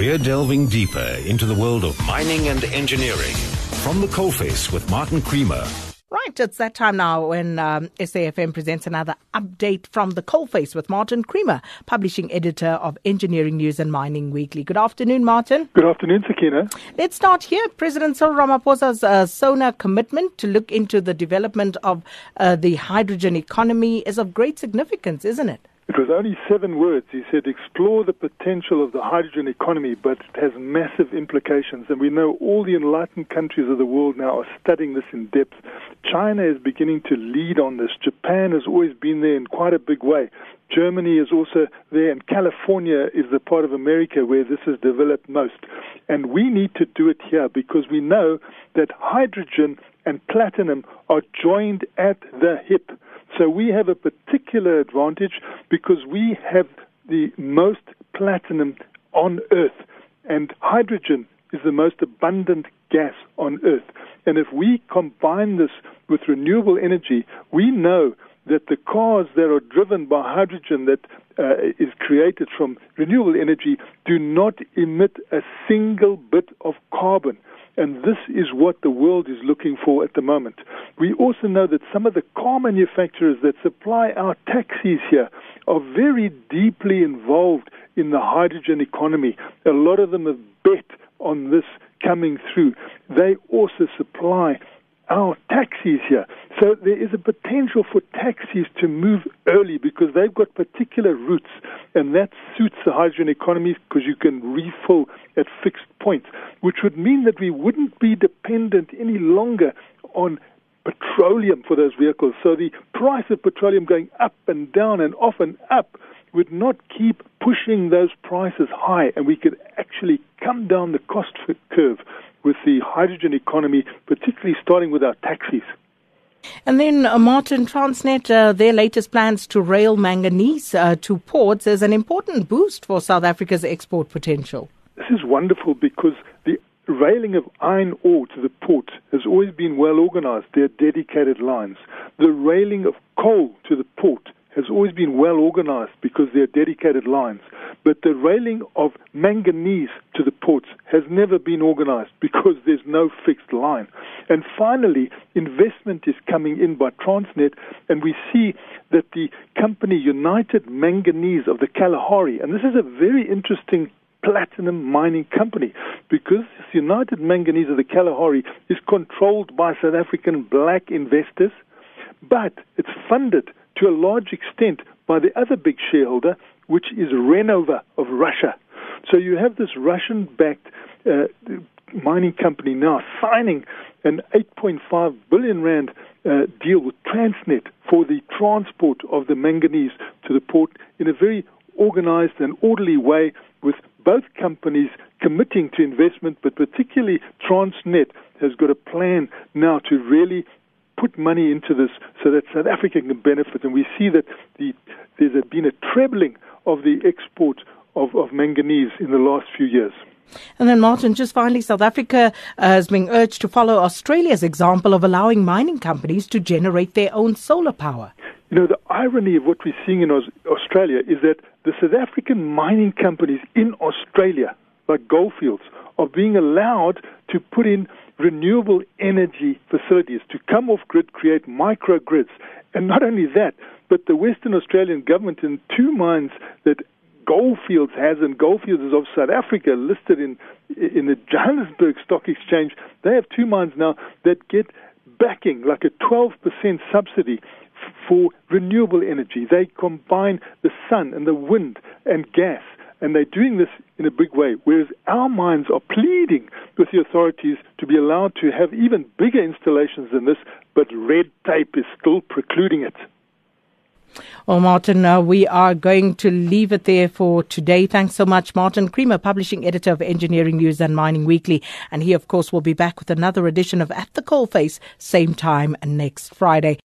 We're delving deeper into the world of mining and engineering. From the coalface with Martin Creamer. Right, it's that time now when um, SAFM presents another update from the coalface with Martin Creamer, publishing editor of Engineering News and Mining Weekly. Good afternoon, Martin. Good afternoon, Sakina. Let's start here. President Cyril Ramaphosa's uh, SONA commitment to look into the development of uh, the hydrogen economy is of great significance, isn't it? It was only seven words. He said, explore the potential of the hydrogen economy, but it has massive implications. And we know all the enlightened countries of the world now are studying this in depth. China is beginning to lead on this. Japan has always been there in quite a big way. Germany is also there, and California is the part of America where this has developed most. And we need to do it here because we know that hydrogen and platinum are joined at the hip. So we have a particular advantage because we have the most platinum on Earth, and hydrogen is the most abundant gas on Earth. And if we combine this with renewable energy, we know that the cars that are driven by hydrogen that uh, is created from renewable energy do not emit a single bit of carbon. And this is what the world is looking for at the moment. We also know that some of the car manufacturers that supply our taxis here are very deeply involved in the hydrogen economy. A lot of them have bet on this coming through. They also supply our taxis here. So there is a potential for taxis to move early because they've got particular routes, and that suits the hydrogen economy because you can refill at fixed points, which would mean that we wouldn't be dependent any longer on petroleum for those vehicles. So the price of petroleum going up and down and off and up would not keep pushing those prices high, and we could actually come down the cost curve with the hydrogen economy, particularly starting with our taxis. And then uh, Martin Transnet, uh, their latest plans to rail manganese uh, to ports is an important boost for South Africa's export potential. This is wonderful because the railing of iron ore to the port has always been well organized. There are dedicated lines. The railing of coal to the port has always been well organized because there are dedicated lines. But the railing of manganese to the ports has never been organized because there's no fixed line. And finally, investment is coming in by Transnet, and we see that the company United Manganese of the Kalahari, and this is a very interesting platinum mining company because United Manganese of the Kalahari is controlled by South African black investors, but it's funded to a large extent by the other big shareholder, which is Renova of Russia. So you have this Russian backed uh, mining company now signing an 8.5 billion rand uh, deal with Transnet for the transport of the manganese to the port in a very organized and orderly way with both companies committing to investment, but particularly Transnet has got a plan now to really put money into this so that South Africa can benefit. And we see that the, there's been a trebling of the export of, of manganese in the last few years. And then, Martin, just finally, South Africa uh, has been urged to follow Australia's example of allowing mining companies to generate their own solar power. You know, the irony of what we're seeing in Australia is that the South African mining companies in Australia, like Goldfields, are being allowed to put in renewable energy facilities to come off grid, create microgrids. And not only that, but the Western Australian government in two mines that Goldfields has, and Goldfields is of South Africa, listed in in the Johannesburg Stock Exchange. They have two mines now that get backing, like a 12% subsidy for renewable energy. They combine the sun and the wind and gas and they're doing this in a big way, whereas our mines are pleading with the authorities to be allowed to have even bigger installations than this, but red tape is still precluding it. Well, Martin, uh, we are going to leave it there for today. Thanks so much, Martin Creamer, publishing editor of Engineering News and Mining Weekly. And he, of course, will be back with another edition of At the Coalface, same time next Friday.